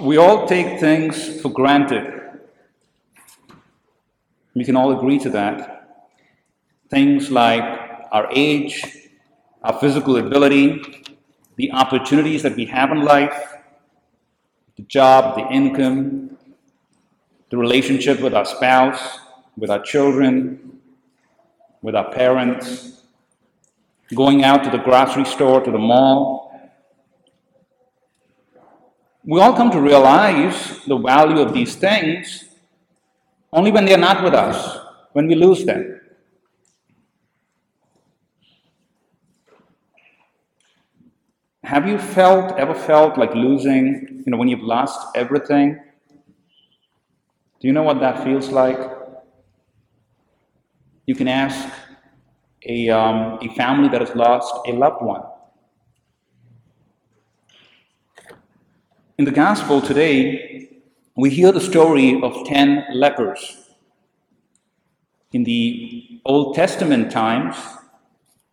We all take things for granted. We can all agree to that. Things like our age, our physical ability, the opportunities that we have in life, the job, the income, the relationship with our spouse, with our children, with our parents, going out to the grocery store, to the mall. We all come to realize the value of these things only when they are not with us, when we lose them. Have you felt, ever felt like losing, you know, when you've lost everything? Do you know what that feels like? You can ask a, um, a family that has lost a loved one. In the gospel today, we hear the story of 10 lepers. In the Old Testament times,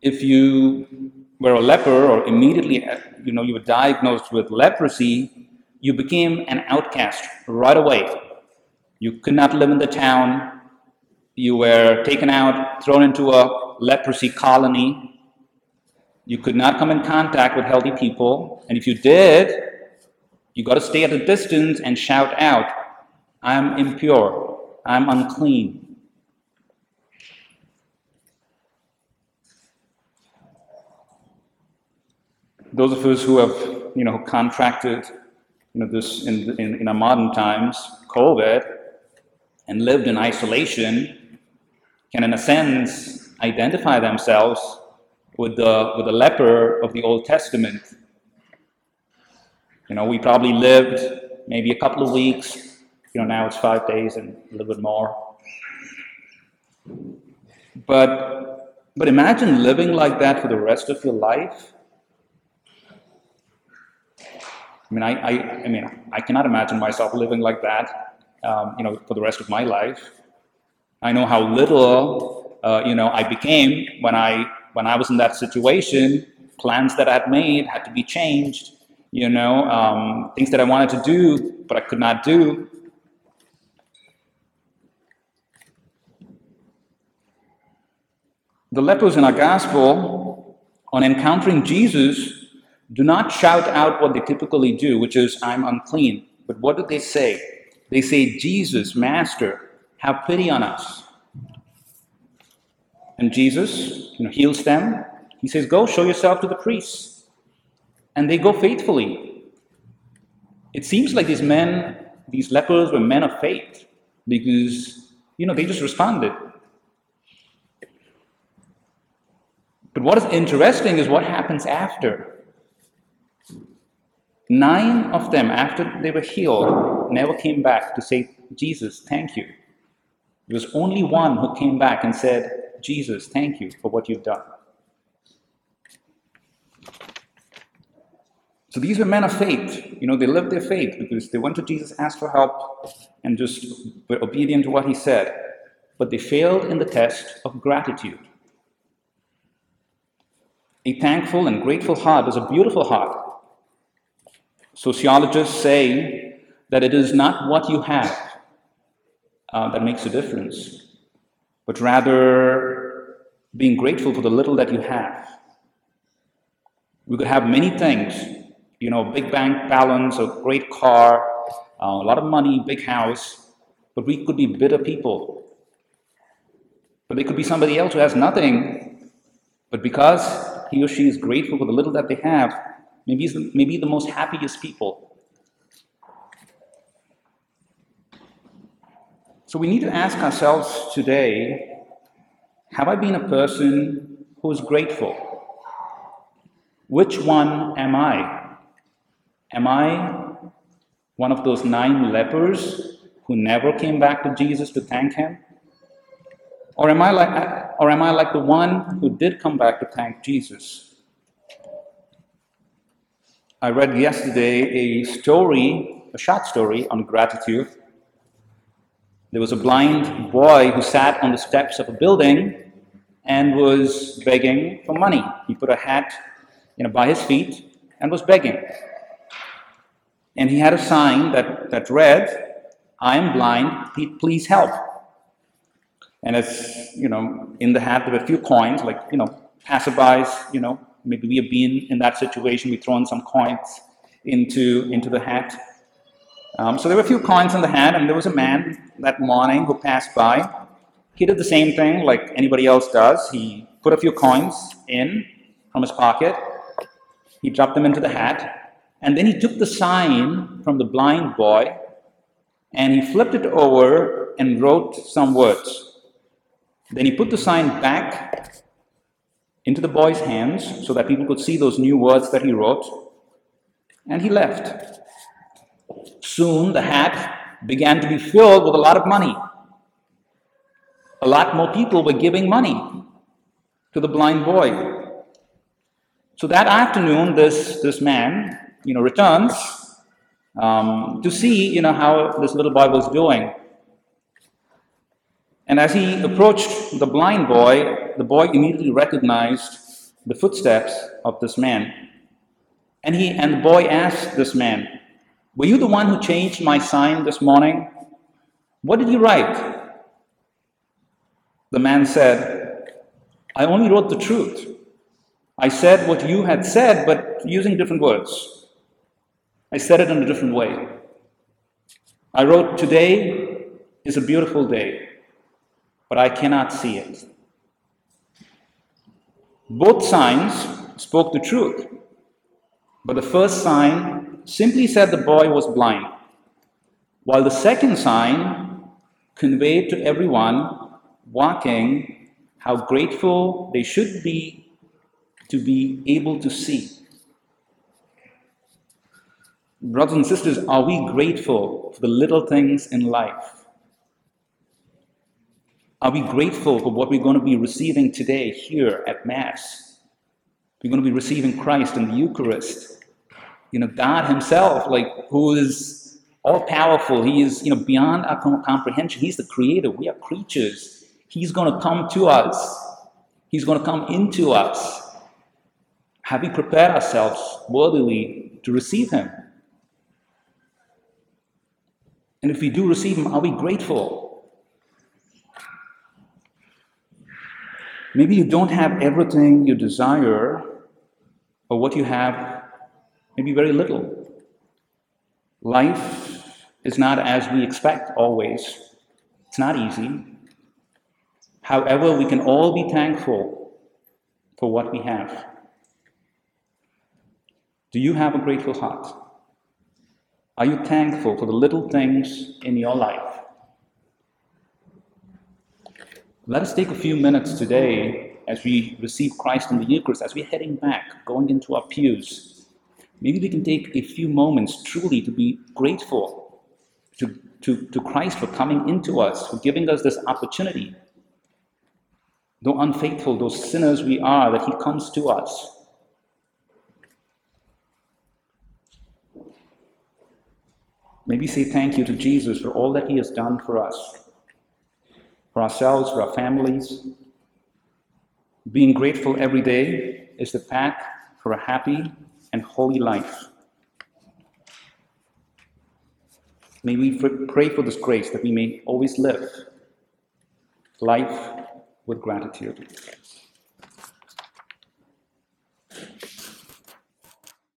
if you were a leper or immediately you know you were diagnosed with leprosy, you became an outcast right away. You could not live in the town. You were taken out, thrown into a leprosy colony. You could not come in contact with healthy people. And if you did, you got to stay at a distance and shout out, I'm impure, I'm unclean. Those of us who have, you know, contracted, you know, this in, in, in our modern times, COVID, and lived in isolation, can, in a sense, identify themselves with the, with the leper of the Old Testament. You know, we probably lived maybe a couple of weeks, you know, now it's five days and a little bit more. But, but imagine living like that for the rest of your life. I mean, I, I, I mean, I cannot imagine myself living like that um, you know, for the rest of my life. I know how little, uh, you know, I became when I when I was in that situation. Plans that I had made had to be changed. You know, um, things that I wanted to do but I could not do. The lepers in our gospel, on encountering Jesus, do not shout out what they typically do, which is, I'm unclean. But what do they say? They say, Jesus, Master, have pity on us. And Jesus you know, heals them. He says, Go show yourself to the priests. And they go faithfully. It seems like these men, these lepers, were men of faith because, you know, they just responded. But what is interesting is what happens after. Nine of them, after they were healed, never came back to say, Jesus, thank you. There was only one who came back and said, Jesus, thank you for what you've done. So these were men of faith. You know, they lived their faith because they went to Jesus, asked for help, and just were obedient to what he said. But they failed in the test of gratitude. A thankful and grateful heart is a beautiful heart. Sociologists say that it is not what you have uh, that makes a difference, but rather being grateful for the little that you have. We could have many things, you know, big bank balance, a great car, uh, a lot of money, big house, but we could be bitter people. But there could be somebody else who has nothing, but because he or she is grateful for the little that they have, Maybe, the, maybe the most happiest people. So we need to ask ourselves today have I been a person who is grateful? Which one am I? Am I one of those nine lepers who never came back to Jesus to thank him? Or am I like, or am I like the one who did come back to thank Jesus? I read yesterday a story, a short story on gratitude. There was a blind boy who sat on the steps of a building and was begging for money. He put a hat you know, by his feet and was begging. And he had a sign that, that read, I am blind, please help. And it's, you know, in the hat there were a few coins, like, you know, passerbys, you know, maybe we have been in that situation, we throw in some coins into, into the hat. Um, so there were a few coins in the hat, and there was a man that morning who passed by. He did the same thing like anybody else does. He put a few coins in from his pocket, he dropped them into the hat, and then he took the sign from the blind boy and he flipped it over and wrote some words. Then he put the sign back into the boy's hands so that people could see those new words that he wrote, and he left. Soon the hat began to be filled with a lot of money. A lot more people were giving money to the blind boy. So that afternoon, this, this man, you know, returns um, to see, you know, how this little boy was doing. And as he approached the blind boy, the boy immediately recognized the footsteps of this man. And he and the boy asked this man, Were you the one who changed my sign this morning? What did you write? The man said, I only wrote the truth. I said what you had said, but using different words. I said it in a different way. I wrote, Today is a beautiful day, but I cannot see it. Both signs spoke the truth, but the first sign simply said the boy was blind, while the second sign conveyed to everyone walking how grateful they should be to be able to see. Brothers and sisters, are we grateful for the little things in life? Are we grateful for what we're going to be receiving today here at Mass? We're going to be receiving Christ in the Eucharist. You know, God Himself, like, who is all powerful, He is, you know, beyond our comprehension. He's the creator. We are creatures. He's going to come to us, He's going to come into us. Have we prepared ourselves worthily to receive Him? And if we do receive them, are we grateful? Maybe you don't have everything you desire, or what you have, maybe very little. Life is not as we expect always, it's not easy. However, we can all be thankful for what we have. Do you have a grateful heart? Are you thankful for the little things in your life? Let us take a few minutes today as we receive Christ in the Eucharist, as we're heading back, going into our pews. Maybe we can take a few moments truly to be grateful to, to, to Christ for coming into us, for giving us this opportunity. Though unfaithful, though sinners we are, that He comes to us Maybe say thank you to Jesus for all that he has done for us, for ourselves, for our families. Being grateful every day is the path for a happy and holy life. May we pray for this grace that we may always live life with gratitude.